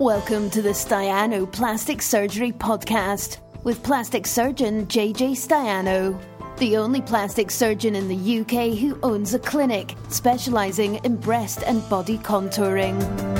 Welcome to the Staiano Plastic Surgery Podcast with plastic surgeon JJ Staiano, the only plastic surgeon in the UK who owns a clinic specialising in breast and body contouring.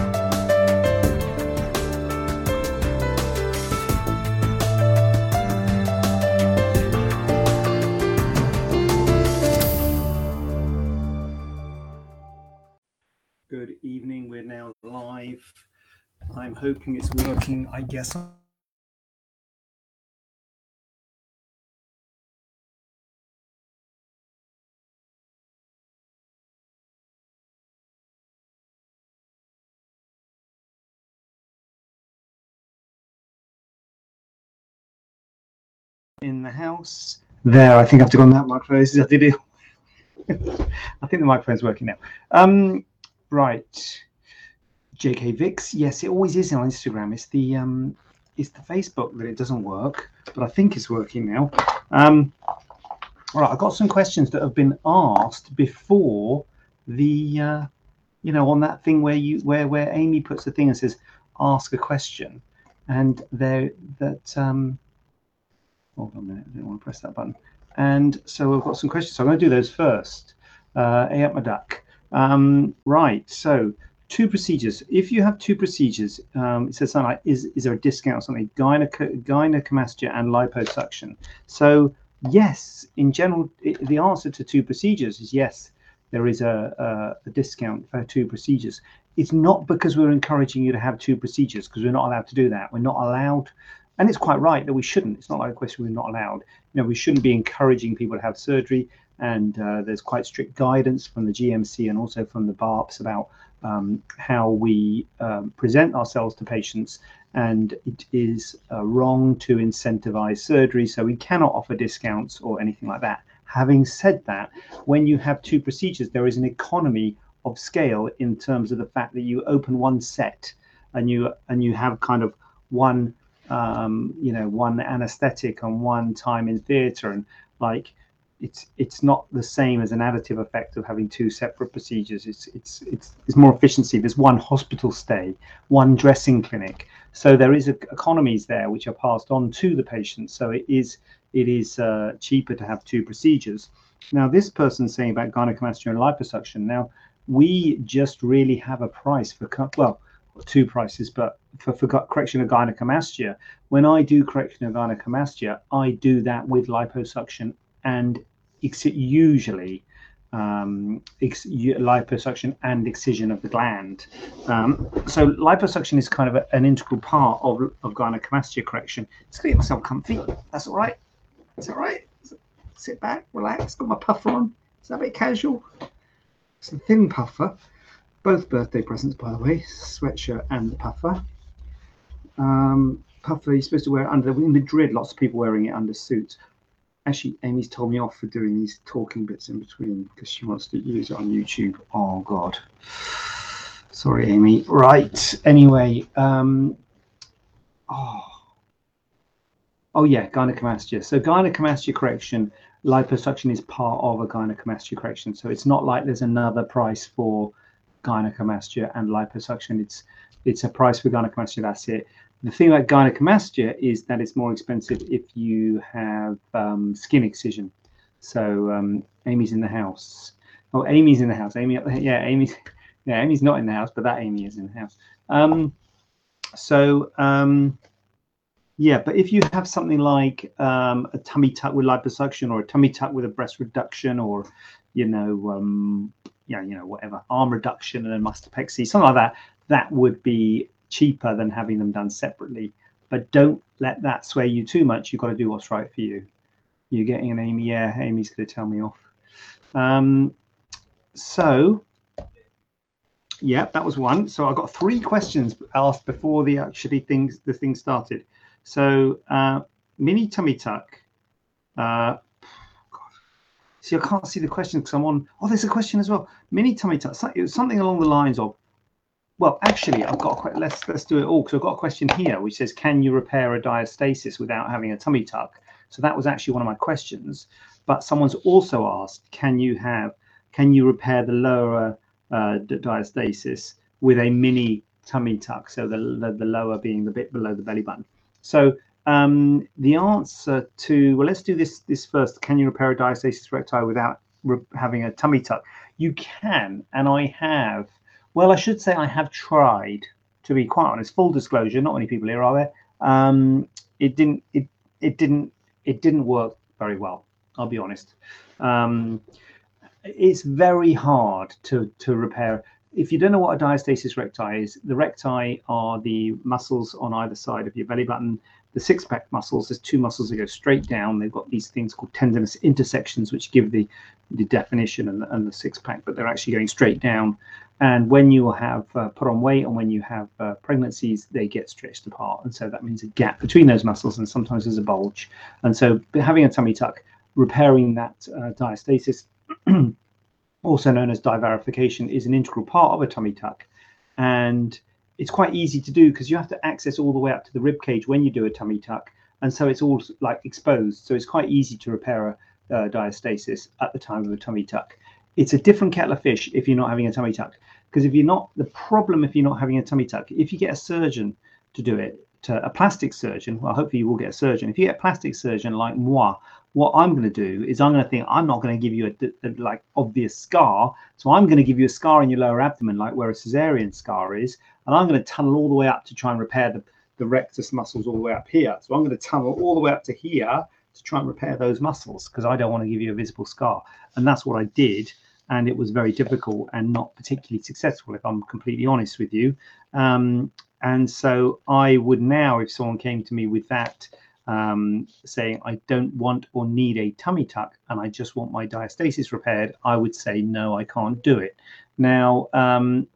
I'm hoping it's working. I guess. In the house. There, I think I have to go on that microphone. I did it. I think the microphone's working now. Um, right. JK Vix. Yes, it always is on Instagram. It's the um, it's the Facebook that it doesn't work, but I think it's working now. Um, all right, I've got some questions that have been asked before the, uh, you know, on that thing where you where where Amy puts the thing and says, ask a question, and there that um, hold on a minute, I don't want to press that button. And so we've got some questions. So I'm going to do those first. Uh, A up my duck. Um, right. So two procedures. If you have two procedures, um, it says something like, is, is there a discount or something? Gyneco- gynecomastia and liposuction. So yes, in general, it, the answer to two procedures is yes. There is a, a, a discount for two procedures. It's not because we're encouraging you to have two procedures because we're not allowed to do that. We're not allowed and it's quite right that we shouldn't. It's not like a question we're not allowed. You know, we shouldn't be encouraging people to have surgery. And uh, there's quite strict guidance from the GMC and also from the BAAPS about um, how we um, present ourselves to patients. And it is uh, wrong to incentivize surgery, so we cannot offer discounts or anything like that. Having said that, when you have two procedures, there is an economy of scale in terms of the fact that you open one set and you and you have kind of one um, you know one anesthetic and one time in theatre and like it's it's not the same as an additive effect of having two separate procedures. It's it's it's, it's more efficiency. There's one hospital stay one dressing clinic. So there is a, economies there which are passed on to the patient. So it is it is uh, cheaper to have two procedures. Now this person's saying about gynecomastia and liposuction. Now we just really have a price for well two prices, but for, for correction of gynecomastia, when I do correction of gynecomastia, I do that with liposuction and usually um, liposuction and excision of the gland. Um, so liposuction is kind of a, an integral part of, of gynecomastia correction. Just get myself comfy. That's all right. That's all right. Sit back, relax. Got my puffer on. Is that a bit casual? It's a thin puffer both birthday presents, by the way, sweatshirt and the puffer. Um, puffer you're supposed to wear it under in Madrid. Lots of people wearing it under suits. Actually, Amy's told me off for doing these talking bits in between because she wants to use it on YouTube. Oh God, sorry, Amy. Right. Anyway, um, oh, oh yeah, gynecomastia. So gynecomastia correction, liposuction is part of a gynecomastia correction. So it's not like there's another price for gynecomastia and liposuction. It's it's a price for gynecomastia. That's it. The thing about gynecomastia is that it's more expensive if you have um, skin excision. So um, Amy's in the house. Oh, Amy's in the house. Amy, yeah, Amy's yeah, Amy's not in the house, but that Amy is in the house. Um, so um, yeah, but if you have something like um, a tummy tuck with liposuction, or a tummy tuck with a breast reduction, or you know, um, know, you know, whatever arm reduction and a mastopexy, something like that, that would be cheaper than having them done separately. But don't let that sway you too much. You've got to do what's right for you. You're getting an Amy. Yeah, Amy's going to tell me off. Um, so, yeah, that was one. So I got three questions asked before the actually things the thing started. So, uh, mini tummy tuck. Uh, See, I can't see the question because I'm on. Oh, there's a question as well. Mini tummy tuck. It was something along the lines of. Well, actually, I've got. A, let's let's do it all because I've got a question here which says, "Can you repair a diastasis without having a tummy tuck?" So that was actually one of my questions. But someone's also asked, "Can you have? Can you repair the lower uh, diastasis with a mini tummy tuck. So the, the, the lower being the bit below the belly button. So um, the answer to well, let's do this this first. Can you repair a diastasis recti without having a tummy tuck? You can, and I have. Well, I should say I have tried. To be quite honest, full disclosure, not many people here are there. Um, it didn't. It it didn't. It didn't work very well. I'll be honest. Um, it's very hard to to repair. If you don't know what a diastasis recti is, the recti are the muscles on either side of your belly button. The six pack muscles, there's two muscles that go straight down. They've got these things called tendinous intersections, which give the, the definition and the, and the six pack, but they're actually going straight down. And when you have uh, put on weight and when you have uh, pregnancies, they get stretched apart. And so that means a gap between those muscles, and sometimes there's a bulge. And so having a tummy tuck, repairing that uh, diastasis also known as divarification, is an integral part of a tummy tuck. And it's quite easy to do because you have to access all the way up to the rib cage when you do a tummy tuck. And so it's all like exposed. So it's quite easy to repair a uh, diastasis at the time of a tummy tuck. It's a different kettle of fish if you're not having a tummy tuck. Because if you're not, the problem if you're not having a tummy tuck, if you get a surgeon to do it, to a plastic surgeon, well, hopefully you will get a surgeon. If you get a plastic surgeon like moi, what I'm going to do is I'm going to think I'm not going to give you a, a, like obvious scar. So I'm going to give you a scar in your lower abdomen, like where a cesarean scar is, and I'm going to tunnel all the way up to try and repair the, the rectus muscles all the way up here. So I'm going to tunnel all the way up to here to try and repair those muscles because I don't want to give you a visible scar. And that's what I did. And it was very difficult and not particularly successful, if I'm completely honest with you. Um, and so I would now, if someone came to me with that, um, saying I don't want or need a tummy tuck and I just want my diastasis repaired, I would say no, I can't do it. Now, um,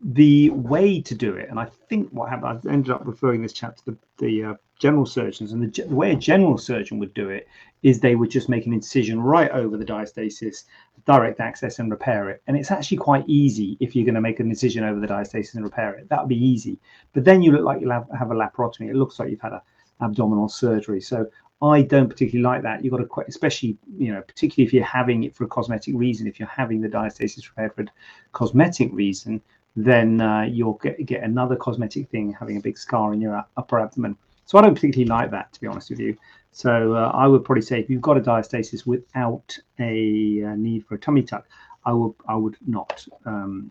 the way to do it, and I think what happened, I ended up referring this chap to the, the uh, general surgeons, and the, the, way a general surgeon would do it is they would just make an incision right over the diastasis, direct access, and repair it. And it's actually quite easy if you're going to make an incision over the diastasis and repair it. That would be easy. But then you look like you'll have, have a laparotomy. It looks like you've had a abdominal surgery. So I don't particularly like that. You've got to, quite, especially, you know, particularly if you're having it for a cosmetic reason, if you're having the diastasis repaired for a cosmetic reason, then uh, you'll get, get another cosmetic thing having a big scar in your upper abdomen. So I don't particularly like that, to be honest with you. So uh, I would probably say if you've got a diastasis without a, uh, need for a tummy tuck, I would I would not um,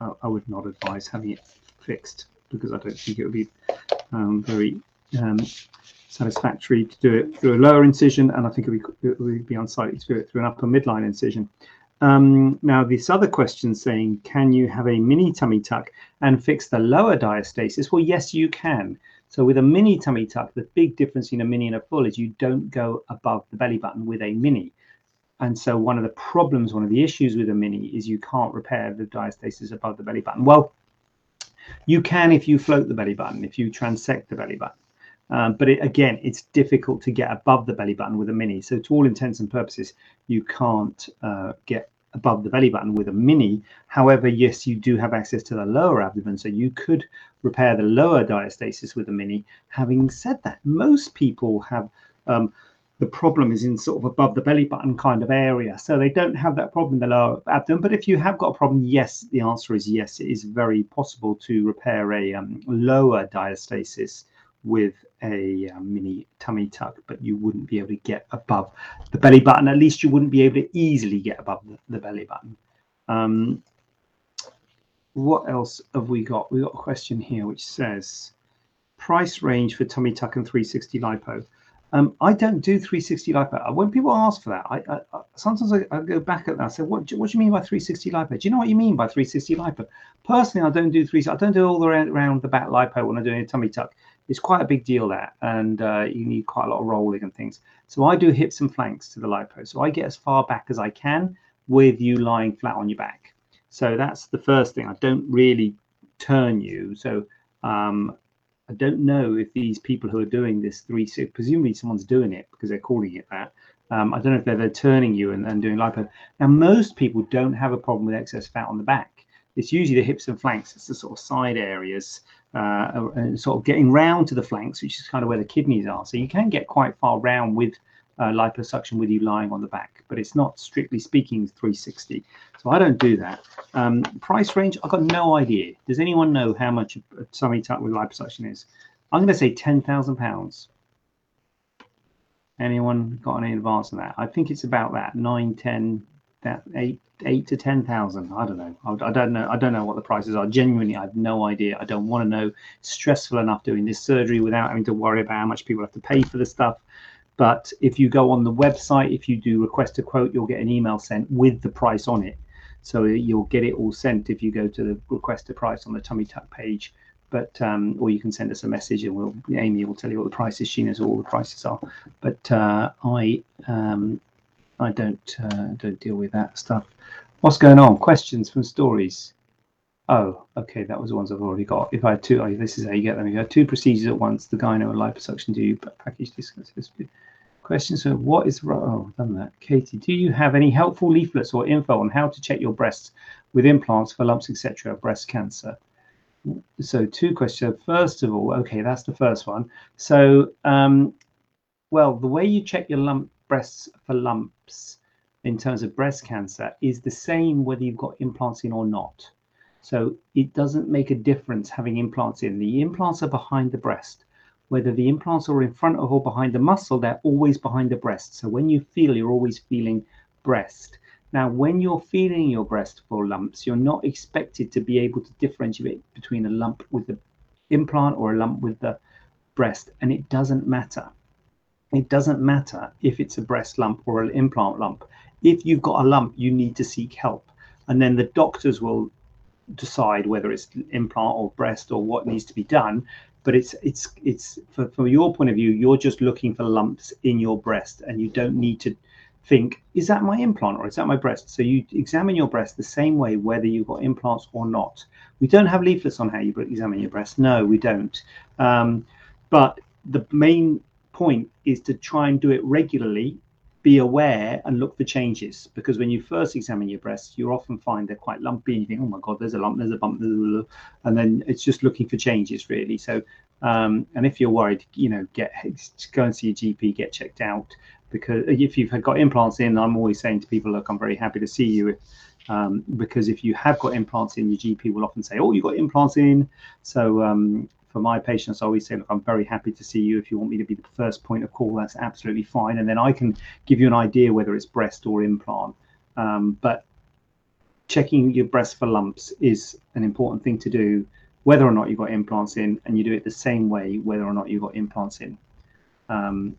I, I, would not advise having it fixed because I don't think it would be um, very um, satisfactory to do it through a lower incision, and I think it would be, be unsightly to do it through an upper midline incision. Um, now, this other question saying, can you have a mini tummy tuck and fix the lower diastasis? Well, yes, you can. So with a mini tummy tuck, the big difference between a mini and a full is you don't go above the belly button with a mini. And so one of the problems, one of the issues with a mini is you can't repair the diastasis above the belly button. Well, you can if you float the belly button, if you transect the belly button. Um, but it, again, it's difficult to get above the belly button with a mini. So to all intents and purposes, you can't uh, get above the belly button with a mini. However, yes, you do have access to the lower abdomen, so you could repair the lower diastasis with a mini. Having said that, most people have um, the problem is in sort of above the belly button kind of area, so they don't have that problem in the lower abdomen. But if you have got a problem, yes, the answer is yes. It is very possible to repair a um, lower diastasis with a uh, mini tummy tuck, but you wouldn't be able to get above the belly button. At least you wouldn't be able to easily get above the, the belly button. Um, what else have we got? We've got a question here which says price range for tummy tuck and 360 lipo. Um, I don't do 360 lipo. When people ask for that, I, I sometimes I, I, go back at that. I say, what, what do you mean by 360 lipo? Do you know what you mean by 360 lipo? Personally, I don't do three. I don't do all the way around the back lipo when I'm doing a tummy tuck it's quite a big deal there, and uh, you need quite a lot of rolling and things. So I do hips and flanks to the lipo. So I get as far back as I can with you lying flat on your back. So that's the first thing. I don't really turn you. So um, I don't know if these people who are doing this three, so presumably someone's doing it because they're calling it that. Um, I don't know if they're, they're turning you and, and doing lipo. Now, most people don't have a problem with excess fat on the back. It's usually the hips and flanks. It's the sort of side areas uh, and sort of getting round to the flanks, which is kind of where the kidneys are. So you can get quite far round with uh, liposuction with you lying on the back, but it's not strictly speaking 360. So I don't do that. Um, price range, I've got no idea. Does anyone know how much a tummy tuck with liposuction is? I'm going to say £10,000. Anyone got any advance on that? I think it's about that nine, ten, that eight, eight to ten thousand. I don't know. I, I, don't know. I don't know what the prices are. Genuinely, I have no idea. I don't want to know. It's stressful enough doing this surgery without having to worry about how much people have to pay for the stuff. But if you go on the website, if you do request a quote, you'll get an email sent with the price on it. So you'll get it all sent if you go to the request a price on the tummy tuck page. But um, or you can send us a message and we'll Amy will tell you what the price is. She knows all the prices are. But uh, I um, I don't uh, don't deal with that stuff. What's going on? Questions from stories. Oh, okay, that was the ones I've already got. If I had two, oh, this is how you get them. You have two procedures at once, the gyno and liposuction. Do you package this? Questions. So, what is wrong? oh, I've done that. Katie, do you have any helpful leaflets or info on how to check your breasts with implants for lumps, etc., breast cancer? So, two questions. First of all, okay, that's the first one. So, um, well, the way you check your lump breasts for lumps in terms of breast cancer is the same whether you've got implants in or not. So it doesn't make a difference having implants in. The implants are behind the breast. Whether the implants are in front of or behind the muscle, they're always behind the breast. So when you feel, you're always feeling breast. Now, when you're feeling your breast for lumps, you're not expected to be able to differentiate between a lump with the implant or a lump with the breast, and it doesn't matter. It doesn't matter if it's a breast lump or an implant lump. If you've got a lump, you need to seek help. And then the doctors will decide whether it's implant or breast or what needs to be done. But it's it's it's for, from your point of view you're just looking for lumps in your breast and you don't need to think is that my implant or is that my breast? So you examine your breast the same way whether you've got implants or not. We don't have leaflets on how you examine your breast. No we don't. Um, but the main point is to try and do it regularly be aware and look for changes because when you first examine your breasts, you often find they're quite lumpy. And you think, oh my God, there's a lump, there's a bump, and then it's just looking for changes really. So, um, and if you're worried, you know, get go and see your GP, get checked out because if you've got implants in, I'm always saying to people, look, I'm very happy to see you. Um, because if you have got implants in, your GP will often say, "Oh, you've got implants in." So um, for my patients, I always say, look, I'm very happy to see you. If you want me to be the first point of call, that's absolutely fine. And then I can give you an idea whether it's breast or implant. Um, but checking your breast for lumps is an important thing to do, whether or not you've got implants in, and you do it the same way, whether or not you've got implants in. Um,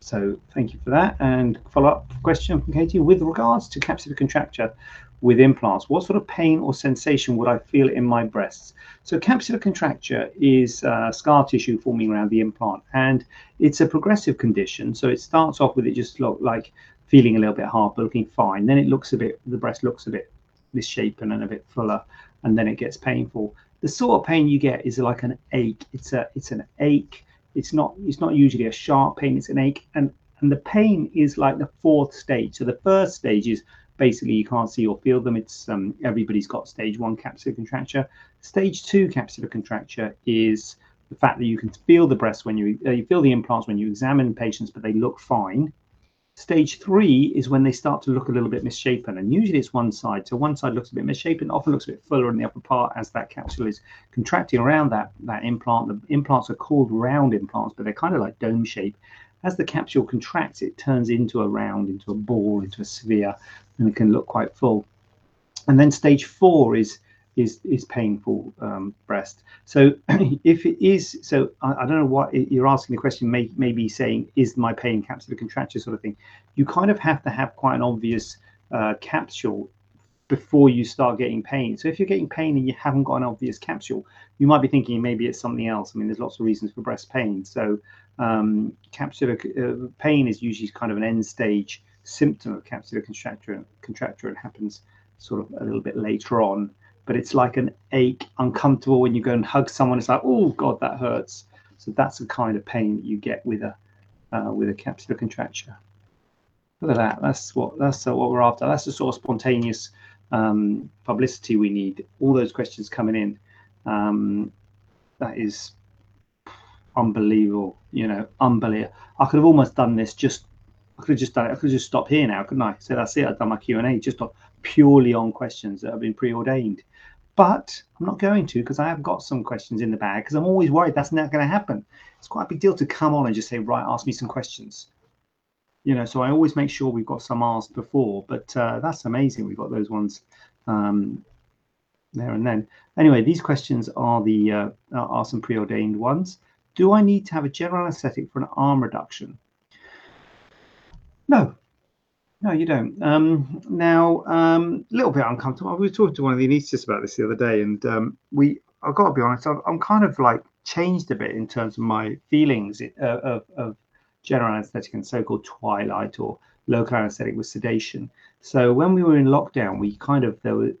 so thank you for that. And follow up question from Katie with regards to capsular contracture with implants, what sort of pain or sensation would I feel in my breasts? So capsular contracture is uh, scar tissue forming around the implant, and it's a progressive condition. So it starts off with it just look like feeling a little bit hard, but looking fine. Then it looks a bit, the breast looks a bit misshapen and a bit fuller, and then it gets painful. The sort of pain you get is like an ache. It's a, it's an ache. It's not, it's not usually a sharp pain. It's an ache, and and the pain is like the fourth stage. So the first stage is basically you can't see or feel them. It's um, everybody's got stage one capsular contracture. Stage two capsular contracture is the fact that you can feel the breast when you uh, you feel the implants when you examine patients, but they look fine. Stage three is when they start to look a little bit misshapen, and usually it's one side. So one side looks a bit misshapen, often looks a bit fuller in the upper part as that capsule is contracting around that that implant. The implants are called round implants, but they're kind of like dome shape. As the capsule contracts, it turns into a round, into a ball, into a sphere, and it can look quite full. And then stage four is is is painful um, breast. So if it is, so I, I, don't know what you're asking the question. May maybe saying is my pain capsular contracture sort of thing. You kind of have to have quite an obvious uh, capsule before you start getting pain. So if you're getting pain and you haven't got an obvious capsule, you might be thinking maybe it's something else. I mean, there's lots of reasons for breast pain. So um, capsular uh, pain is usually kind of an end stage symptom of capsular contracture. Contracture it happens sort of a little bit later on, but it's like an ache, uncomfortable when you go and hug someone. It's like, oh god, that hurts. So that's the kind of pain that you get with a uh, with a capsular contracture. Look at that. That's what that's uh, what we're after. That's the sort of spontaneous um, publicity we need. All those questions coming in. Um, that is unbelievable. You know, unbelievable. I could have almost done this just I could have just done it. I could just stopped here now, couldn't I? So that's it. I've done my Q and A just on, purely on questions that have been preordained. But I'm not going to because I have got some questions in the bag because I'm always worried that's not going to happen. It's quite a big deal to come on and just say, right, ask me some questions. You know, so I always make sure we've got some asked before. But uh, that's amazing. We've got those ones um, there and then. Anyway, these questions are the uh, are some preordained ones. Do I need to have a general anesthetic for an arm reduction? No, no, you don't. Um, now, a um, little bit uncomfortable. We were talking to one of the anaesthetists about this the other day, and um, we, I've got to be honest, I'm kind of like changed a bit in terms of my feelings uh, of, of general anaesthetic and so-called twilight or local anaesthetic with sedation. So when we were in lockdown, we kind of there were,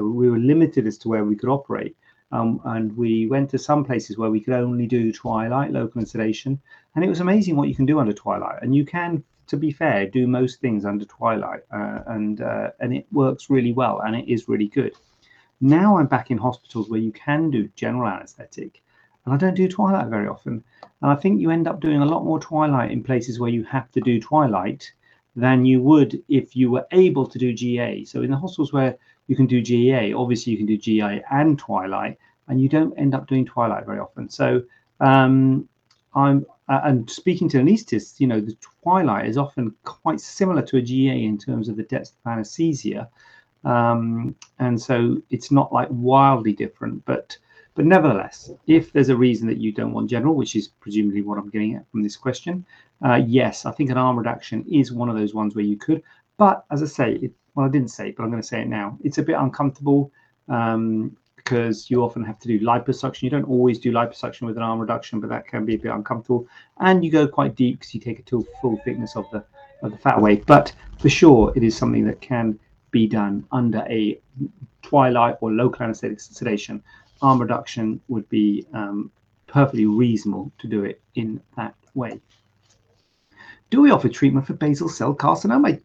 were we were limited as to where we could operate. Um, and we went to some places where we could only do twilight, local sedation, and it was amazing what you can do under twilight. And you can to be fair, do most things under Twilight, uh, and uh, and it works really well, and it is really good. Now I'm back in hospitals where you can do general anaesthetic, and I don't do Twilight very often. And I think you end up doing a lot more Twilight in places where you have to do Twilight than you would if you were able to do GA. So in the hospitals where you can do GA, obviously you can do GA and Twilight, and you don't end up doing Twilight very often. So um, I'm uh, and speaking to anaesthetists, you know, the twilight is often quite similar to a GA in terms of the depth of anesthesia, um, and so it's not like wildly different. But but nevertheless, if there's a reason that you don't want general, which is presumably what I'm getting at from this question, uh, yes, I think an arm reduction is one of those ones where you could. But as I say, it, well, I didn't say it, but I'm going to say it now. It's a bit uncomfortable. Um, because you often have to do liposuction. You don't always do liposuction with an arm reduction, but that can be a bit uncomfortable. And you go quite deep because you take it to full thickness of the of the fat away. But for sure, it is something that can be done under a twilight or local anesthetic sedation. Arm reduction would be um, perfectly reasonable to do it in that way. Do we offer treatment for basal cell carcinoma?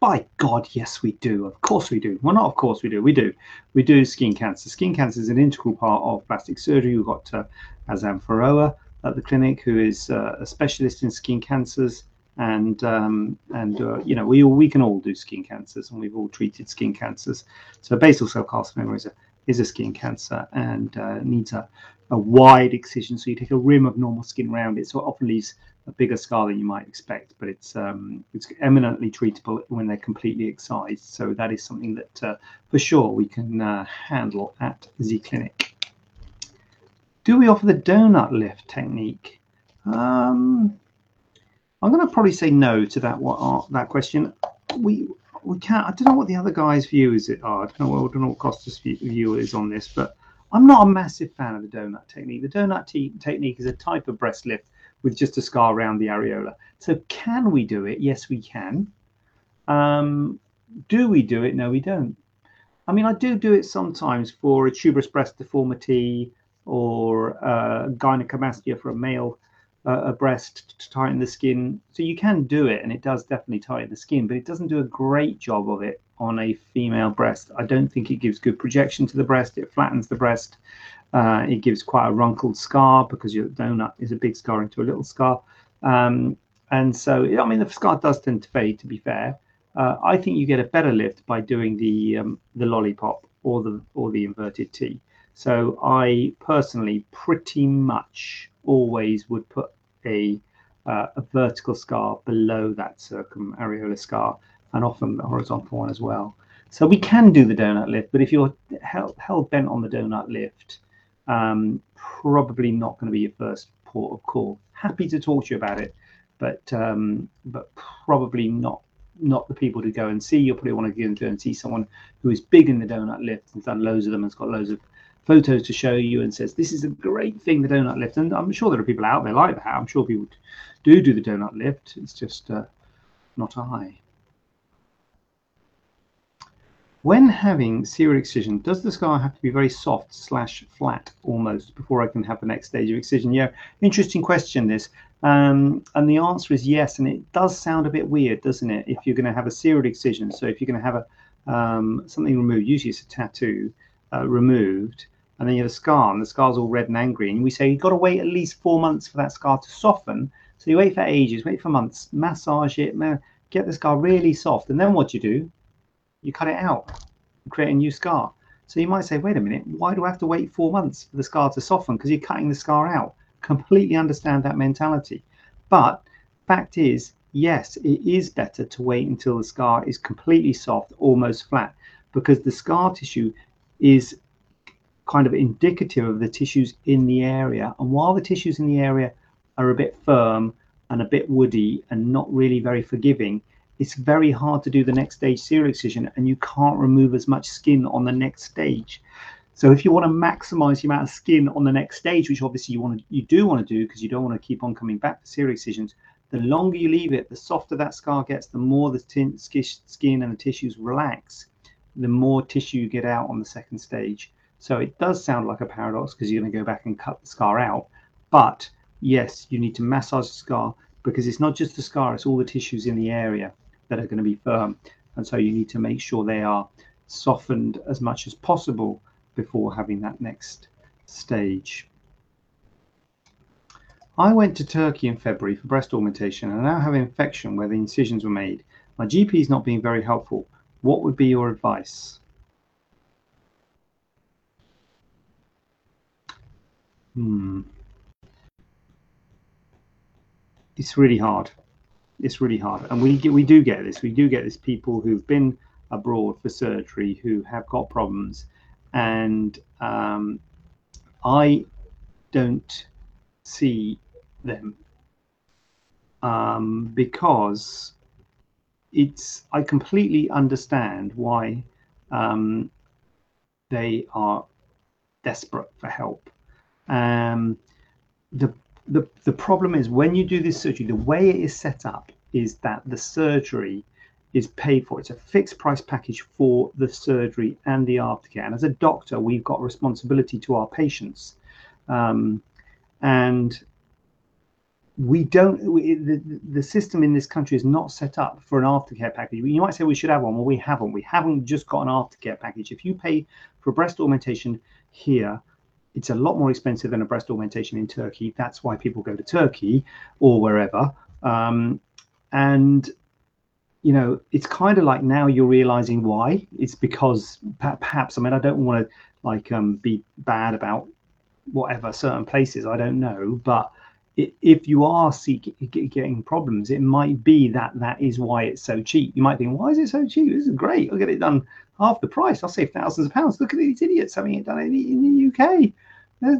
By God, yes, we do. Of course we do. Well, not of course we do. We do. We do skin cancer. Skin cancer is an integral part of plastic surgery. We've got uh, Azam Faroa at the clinic, who is uh, a specialist in skin cancers. And um, and uh, you know we we can all do skin cancers, and we've all treated skin cancers. So basal cell carcinoma is a is a skin cancer and uh, needs a, a wide excision. So you take a rim of normal skin around it, so it often leaves a bigger scar than you might expect, but it's um, it's eminently treatable when they're completely excised. So that is something that uh, for sure we can uh, handle at Z Clinic. Do we offer the donut lift technique? Um, I'm going to probably say no to that what uh, that question. We we can't. I don't know what the other guy's view is. It are. I don't know. I don't know what Costas' view is on this, but I'm not a massive fan of the donut technique. The donut technique is a type of breast lift with just a scar around the areola. So can we do it? Yes, we can. Um, do we do it? No, we don't. I mean, I do do it sometimes for a tuberous breast deformity or uh, gynecomastia for a male uh, a breast to tighten the skin. So you can do it, and it does definitely tighten the skin, but it doesn't do a great job of it on a female breast. I don't think it gives good projection to the breast. It flattens the breast. Uh, it gives quite a wrinkled scar because your donut is a big scar into a little scar. Um, and so, I mean, the scar does tend to fade, to be fair. Uh, I think you get a better lift by doing the um, the lollipop or the or the inverted T. So I personally pretty much always would put a uh, a vertical scar below that circumareolar scar, and often the horizontal one as well. So we can do the donut lift, but if you're hell, hell bent on the donut lift, um, probably not going to be your first port of call. Happy to talk to you about it, but um, but probably not not the people to go and see. You'll probably want to go and, see someone who is big in the donut lift and done loads of them and has got loads of photos to show you and says this is a great thing the donut lift and i'm sure there are people out there like that i'm sure people do do the donut lift it's just uh, not i when having serial excision, does the scar have to be very soft slash flat almost before I can have the next stage of excision? Yeah, interesting question this. Um, and the answer is yes. And it does sound a bit weird, doesn't it? If you're going to have a serial excision, so if you're going to have a um, something removed, usually it's a tattoo uh, removed, and then you have a scar, and the scar's all red and angry, and we say you've got to wait at least four months for that scar to soften So you wait for ages, wait for months, massage it, get the scar really soft, and then what do you do? You cut it out, create a new scar. So you might say, wait a minute, why do I have to wait four months for the scar to soften? Because you're cutting the scar out. Completely understand that mentality. But fact is, yes, it is better to wait until the scar is completely soft, almost flat, because the scar tissue is kind of indicative of the tissues in the area. And while the tissues in the area are a bit firm and a bit woody and not really very forgiving, it's very hard to do the next stage serial excision and you can't remove as much skin on the next stage. So if you want to maximize the amount of skin on the next stage, which obviously you want to, you do want to do because you don't want to keep on coming back for serial excisions, the longer you leave it, the softer that scar gets, the more the skin and the tissues relax, the more tissue you get out on the second stage. So it does sound like a paradox because you're going to go back and cut the scar out. But yes, you need to massage the scar because it's not just the scar, it's all the tissues in the area that are going to be firm. And so you need to make sure they are softened as much as possible before having that next stage. I went to Turkey in February for breast augmentation and I now have an infection where the incisions were made. My GP is not being very helpful. What would be your advice? Hmm. It's really hard. It's really hard, and we we do get this. We do get this people who've been abroad for surgery who have got problems, and um, I don't see them um, because it's I completely understand why um, they are desperate for help. Um, the, the the problem is when you do this surgery, the way it is set up is that the surgery is paid for. It's a fixed price package for the surgery and the aftercare. And as a doctor, we've got responsibility to our patients. Um, and we don't we, the, the system in this country is not set up for an aftercare package you might say we should have one well we haven't we haven't just got an aftercare package if you pay for breast augmentation here it's a lot more expensive than a breast augmentation in turkey that's why people go to turkey or wherever um, and you know it's kind of like now you're realizing why it's because perhaps i mean i don't want to like um, be bad about whatever certain places i don't know but if you are seeking getting problems, it might be that that is why it's so cheap. You might think, why is it so cheap? This is great. I'll get it done half the price. I'll save thousands of pounds. Look at these idiots having it done in the, in the UK. They're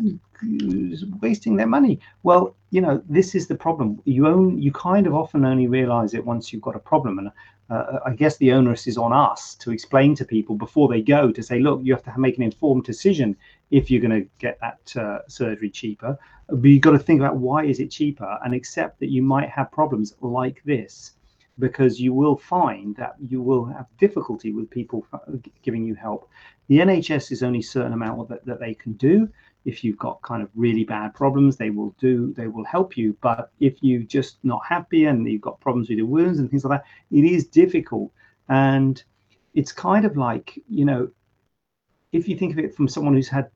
wasting their money. Well, you know, this is the problem. You own, you kind of often only realize it once you've got a problem. And uh, I guess the onus is on us to explain to people before they go to say, look, you have to make an informed decision if you're going to get that uh, surgery cheaper. But you've got to think about why is it cheaper and accept that you might have problems like this because you will find that you will have difficulty with people uh, giving you help. The NHS is only a certain amount that, that they can do. If you've got kind of really bad problems, they will do, they will help you. But if you're just not happy and you've got problems with your wounds and things like that, it is difficult. And it's kind of like, you know, if you think of it from someone who's had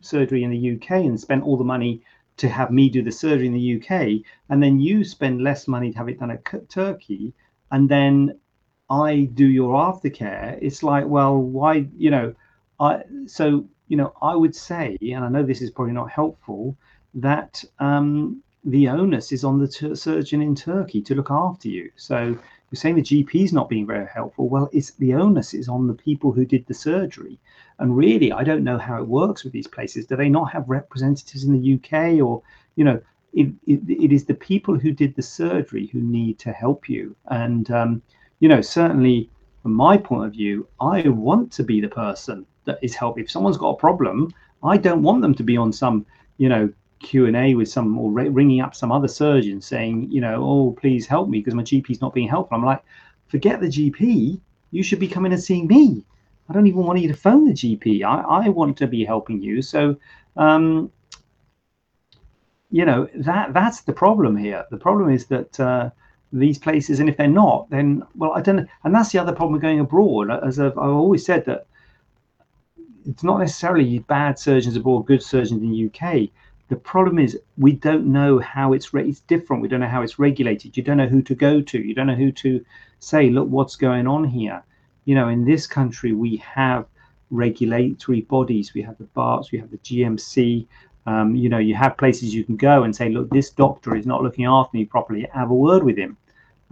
surgery in the UK and spent all the money to have me do the surgery in the UK, and then you spend less money to have it done at Turkey, and then I do your aftercare, it's like, well, why, you know, I so you know, I would say, and I know this is probably not helpful, that um, the onus is on the t- surgeon in Turkey to look after you. So you're saying the GP is not being very helpful. Well, it's the onus is on the people who did the surgery. And really, I don't know how it works with these places. Do they not have representatives in the UK, or you know, it, it, it is the people who did the surgery who need to help you. And um, you know, certainly from my point of view, I want to be the person that is help. If someone's got a problem, I don't want them to be on some, you know, Q and A with some or ringing up some other surgeon saying, you know, oh please help me because my GP is not being helpful. I'm like, forget the GP. You should be coming and seeing me. I don't even want you to phone the GP. I, I want to be helping you. So, um, you know, that that's the problem here. The problem is that uh, these places, and if they're not, then well, I don't know. And that's the other problem with going abroad. As I've, I've always said that it's not necessarily bad surgeons abroad, good surgeons in the UK. The problem is we don't know how it's re- it's different. We don't know how it's regulated. You don't know who to go to. You don't know who to say, look, what's going on here. You know, in this country we have regulatory bodies. We have the BARTs, we have the GMC. Um, you know, you have places you can go and say, look, this doctor is not looking after me properly. Have a word with him.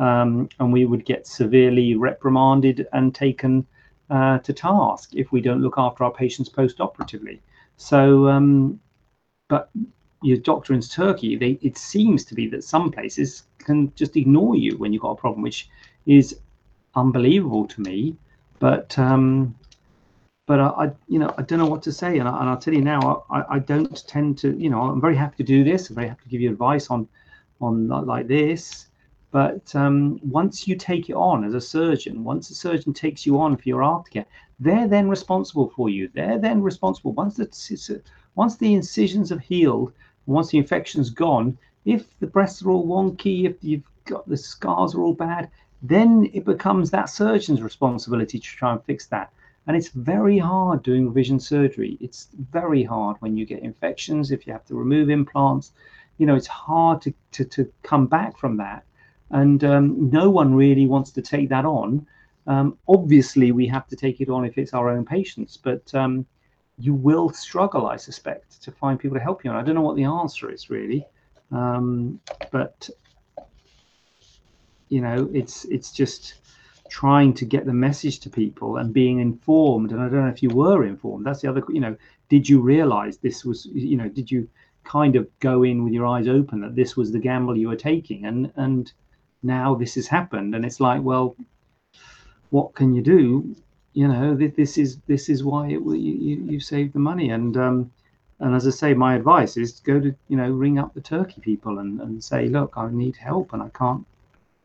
Um, and we would get severely reprimanded and taken uh, to task if we don't look after our patients post-operatively. So, um, but your doctor in Turkey, they, it seems to be that some places can just ignore you when you've got a problem, which is unbelievable to me. But um, but I, I, you know I don't know what to say, and, I, will tell you now, I, I don't tend to, you know, I'm very happy to do this. I'm very happy to give you advice on on like this. But um, once you take it on as a surgeon, once a surgeon takes you on for your aftercare, they're then responsible for you. They're then responsible once the once the incisions have healed, once the infection's gone. If the breasts are all wonky, if you've got the scars are all bad, then it becomes that surgeon's responsibility to try and fix that. And it's very hard doing revision surgery. It's very hard when you get infections, if you have to remove implants. You know, it's hard to, to, to come back from that. And um, no one really wants to take that on. Um, obviously, we have to take it on if it's our own patients, but um, you will struggle, I suspect, to find people to help you. And I don't know what the answer is really, um, but you know, it's it's just trying to get the message to people and being informed. And I don't know if you were informed. That's the other, you know, did you realize this was, you know, did you kind of go in with your eyes open that this was the gamble you were taking? And, and now this has happened. And it's like, well, what can you do? You know, this is, this is why it, you, you saved the money. And, um, and as I say, my advice is to go to, you know, ring up the Turkey people and, and say, look, I need help and I can't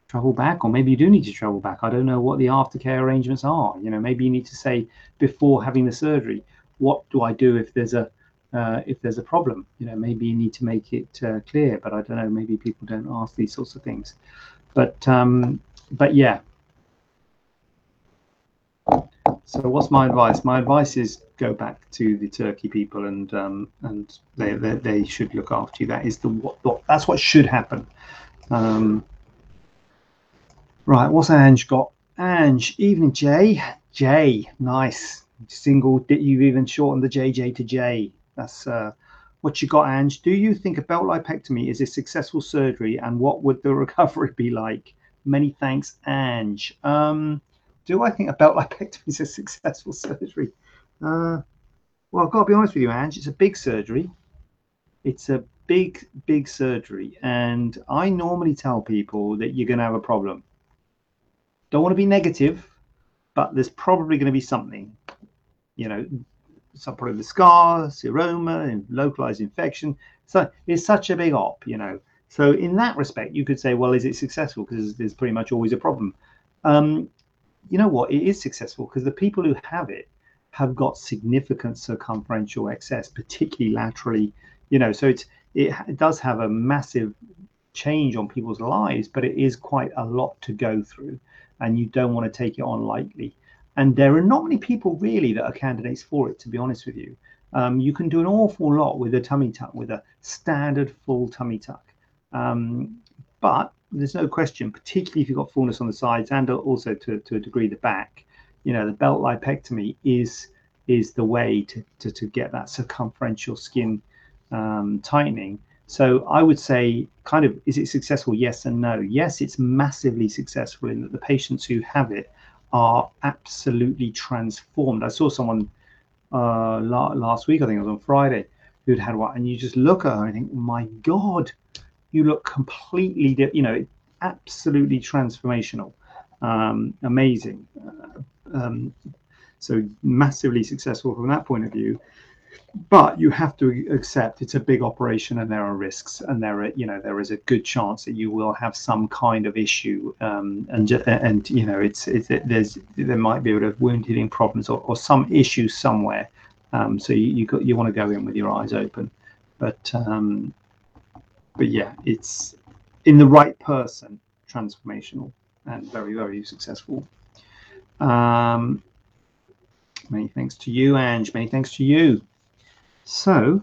travel back, or maybe you do need to travel back. I don't know what the aftercare arrangements are. You know, maybe you need to say before having the surgery, what do I do if there's a uh, if there's a problem? You know, maybe you need to make it uh, clear. But I don't know. Maybe people don't ask these sorts of things. But um, but yeah. So what's my advice? My advice is go back to the Turkey people and um, and they, they, they should look after you. That is the what, what that's what should happen. Um, Right, what's Ange got? Ange, evening Jay. Jay, nice. Single, you've even shortened the JJ to J. That's uh, what you got, Ange. Do you think a belt lipectomy is a successful surgery and what would the recovery be like? Many thanks, Ange. Um, do I think a belt lipectomy is a successful surgery? Uh, well, I've got to be honest with you, Ange. It's a big surgery. It's a big, big surgery. And I normally tell people that you're going to have a problem don't want to be negative, but there's probably going to be something, you know, some probably the scar, seroma, and localized infection. So it's such a big op, you know. So in that respect, you could say, well, is it successful? Because there's pretty much always a problem. Um, you know what? It is successful because the people who have it have got significant circumferential excess, particularly laterally. You know, so it's it, it does have a massive change on people's lives, but it is quite a lot to go through and you don't want to take it on lightly. And there are not many people really that are candidates for it, to be honest with you. Um, you can do an awful lot with a tummy tuck, with a standard full tummy tuck. Um, but there's no question, particularly if you've got fullness on the sides and also to, to a degree the back, you know, the belt lipectomy is is the way to, to, to get that circumferential skin um, tightening so I would say, kind of, is it successful? Yes and no. Yes, it's massively successful in that the patients who have it are absolutely transformed. I saw someone uh, la- last week, I think it was on Friday, who'd had one, and you just look at her and think, my God, you look completely, di-, you know, absolutely transformational, um, amazing. Uh, um, so massively successful from that point of view but you have to accept it's a big operation and there are risks and there are you know there is a good chance that you will have some kind of issue um, and and you know it's, it's it, there's there might be a bit of wound healing problems or, or some issues somewhere um, so you you, got, you want to go in with your eyes open but um, but yeah it's in the right person transformational and very very successful um, many thanks to you Ange many thanks to you so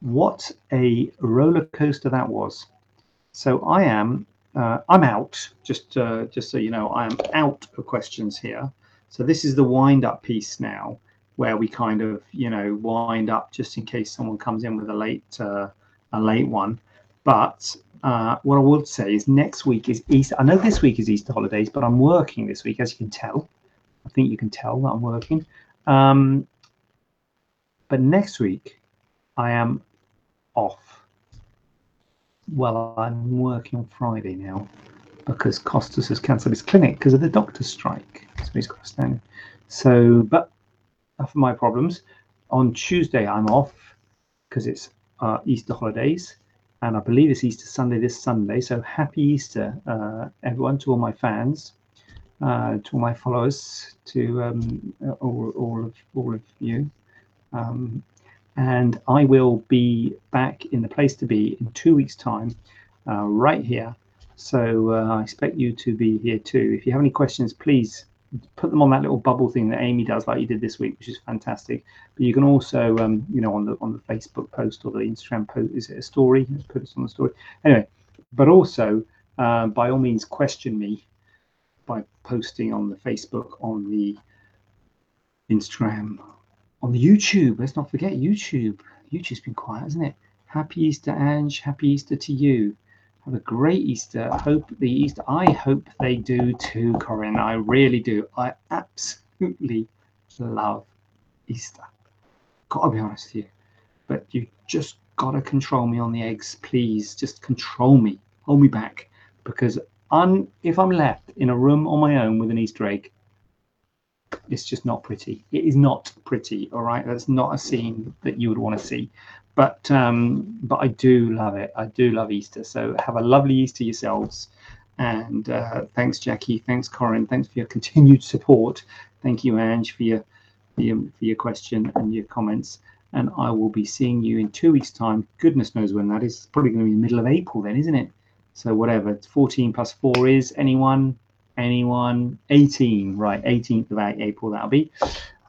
what a roller coaster that was. So I am, uh, I'm out. Just, uh, just so you know, I am out of questions here. So this is the wind up piece now, where we kind of, you know, wind up just in case someone comes in with a late, uh, a late one. But uh, what I would say is next week is Easter. I know this week is Easter holidays, but I'm working this week, as you can tell. I think you can tell that I'm working. Um, but next week, I am off. Well, I'm working on Friday now because Costas has cancelled his clinic because of the doctor's strike. So he's got to stand. So, but of my problems. On Tuesday, I'm off because it's uh, Easter holidays and I believe it's Easter Sunday this Sunday. So happy Easter, uh, everyone, to all my fans, uh, to all my followers, to um, all, all of all of you. Um, and I will be back in the place to be in two weeks' time, uh, right here. So uh, I expect you to be here too. If you have any questions, please put them on that little bubble thing that Amy does, like you did this week, which is fantastic. But you can also, um, you know, on the on the Facebook post or the Instagram post, is it a story? Let's put it on the story. Anyway, but also uh, by all means, question me by posting on the Facebook, on the Instagram, on the YouTube. Let's not forget YouTube. YouTube's been quiet, hasn't it? Happy Easter, Ange. Happy Easter to you. Have a great Easter. Hope the Easter. I hope they do too, Corinne. I really do. I absolutely love Easter. Gotta be honest with you. But you just gotta control me on the eggs, please. Just control me. Hold me back. Because I'm, if I'm left in a room on my own with an Easter egg, it's just not pretty. It is not pretty. All right, that's not a scene that you would want to see but um, but I do love it. I do love Easter. So have a lovely Easter yourselves. And uh, thanks, Jackie. Thanks, Corin. Thanks for your continued support. Thank you, Ange, for your, for your for your question and your comments. And I will be seeing you in two weeks' time. Goodness knows when that is. It's probably going to be the middle of April then, isn't it? So whatever. 14 plus four is anyone? Anyone? 18. Right, 18th of April that'll be.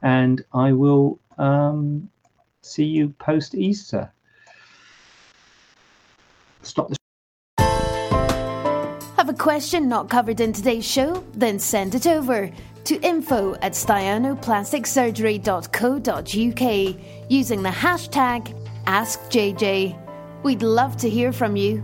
And I will um, see you post Easter. Stop the Have a question not covered in today's show? Then send it over to info at staianoplasticsurgery.co.uk using the hashtag AskJJ. We'd love to hear from you.